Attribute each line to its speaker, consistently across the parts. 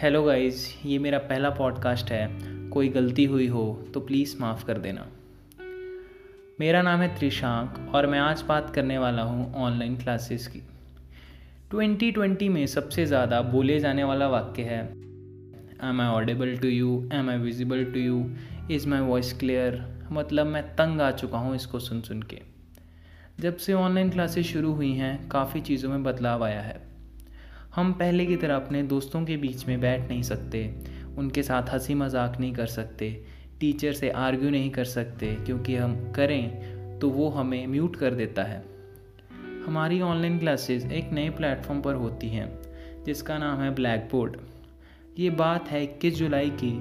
Speaker 1: Hello guys ये मेरा पहला पॉडकास्ट है। कोई गलती हुई हो तो प्लीज़ माफ़ कर देना। मेरा नाम है त्रिशांक और मैं आज बात करने वाला हूँ ऑनलाइन क्लासेस की। 2020 में सबसे ज़्यादा बोले जाने वाला वाक्य है am I audible to you am I visible to you is my voice clear मतलब मैं तंग आ चुका हूँ इसको सुन सुन के। जब से ऑनलाइन क्लासेस शुरू हुई हैं, काफ़ी चीज़ों में बदलाव आया है। हम पहले की तरह अपने दोस्तों के बीच में बैठ नहीं सकते, उनके साथ हँसी मज़ाक नहीं कर सकते, टीचर से आर्ग्यू नहीं कर सकते, क्योंकि हम करें तो वो हमें म्यूट कर देता है। हमारी ऑनलाइन क्लासेस एक नए प्लेटफॉर्म पर होती हैं, जिसका नाम है ब्लैक बोर्ड ये बात है इक्कीस जुलाई की,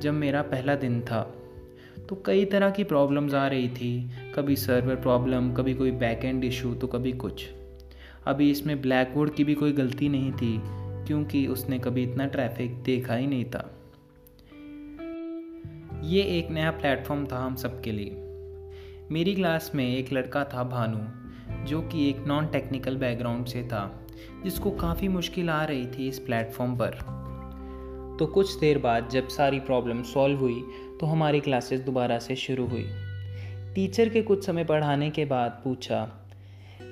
Speaker 1: जब मेरा पहला दिन था। तो कई तरह की प्रॉब्लम्स आ रही थी, कभी सर्वर प्रॉब्लम, कभी कोई बैक एंड इशू तो कभी कुछ। अभी इसमें ब्लैक बोर्ड की भी कोई गलती नहीं थी, क्योंकि उसने कभी इतना ट्रैफ़िक देखा ही नहीं था। ये एक नया प्लेटफॉर्म था हम सब के लिए। मेरी क्लास में एक लड़का था भानु, जो कि एक नॉन टेक्निकल बैकग्राउंड से था, जिसको काफ़ी मुश्किल आ रही थी इस प्लेटफॉर्म पर। तो कुछ देर बाद जब सारी प्रॉब्लम सॉल्व हुई तो हमारी क्लासेस दोबारा से शुरू हुई। टीचर के कुछ समय पढ़ाने के बाद पूछा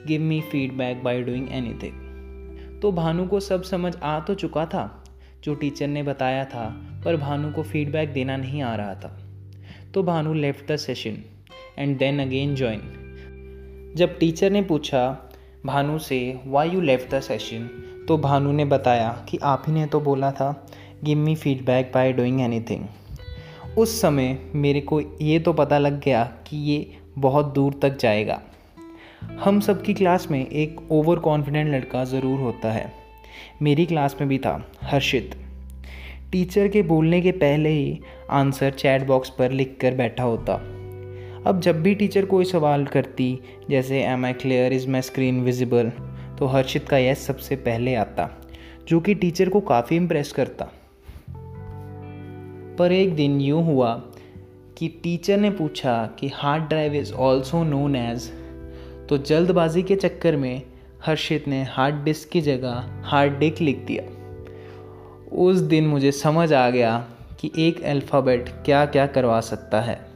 Speaker 1: give me feedback by doing anything तो भानु को सब समझ आ तो चुका था, जो टीचर ने बताया था, पर भानु को फीडबैक देना नहीं आ रहा था। तो Bhanu left the session and then again join जब टीचर ने पूछा भानु से why you left the session तो भानु ने बताया कि आप ही ने तो बोला था give me feedback by doing anything उस समय मेरे को ये तो पता लग गया कि ये बहुत दूर तक जाएगा। हम सब की क्लास में एक ओवर कॉन्फिडेंट लड़का ज़रूर होता है। मेरी क्लास में भी था, हर्षित। टीचर के बोलने के पहले ही आंसर चैट बॉक्स पर लिख कर बैठा होता। अब जब भी टीचर कोई सवाल करती, जैसे am I clear is my screen visible तो हर्षित का यस सबसे पहले आता, जो कि टीचर को काफ़ी इम्प्रेस करता। पर एक दिन यूँ हुआ कि टीचर ने पूछा कि hard drive is also known as तो जल्दबाजी के चक्कर में हर्षित ने हार्ड डिस्क की जगह हार्ड डिक लिख दिया। उस दिन मुझे समझ आ गया कि एक अल्फ़ाबेट क्या क्या करवा सकता है।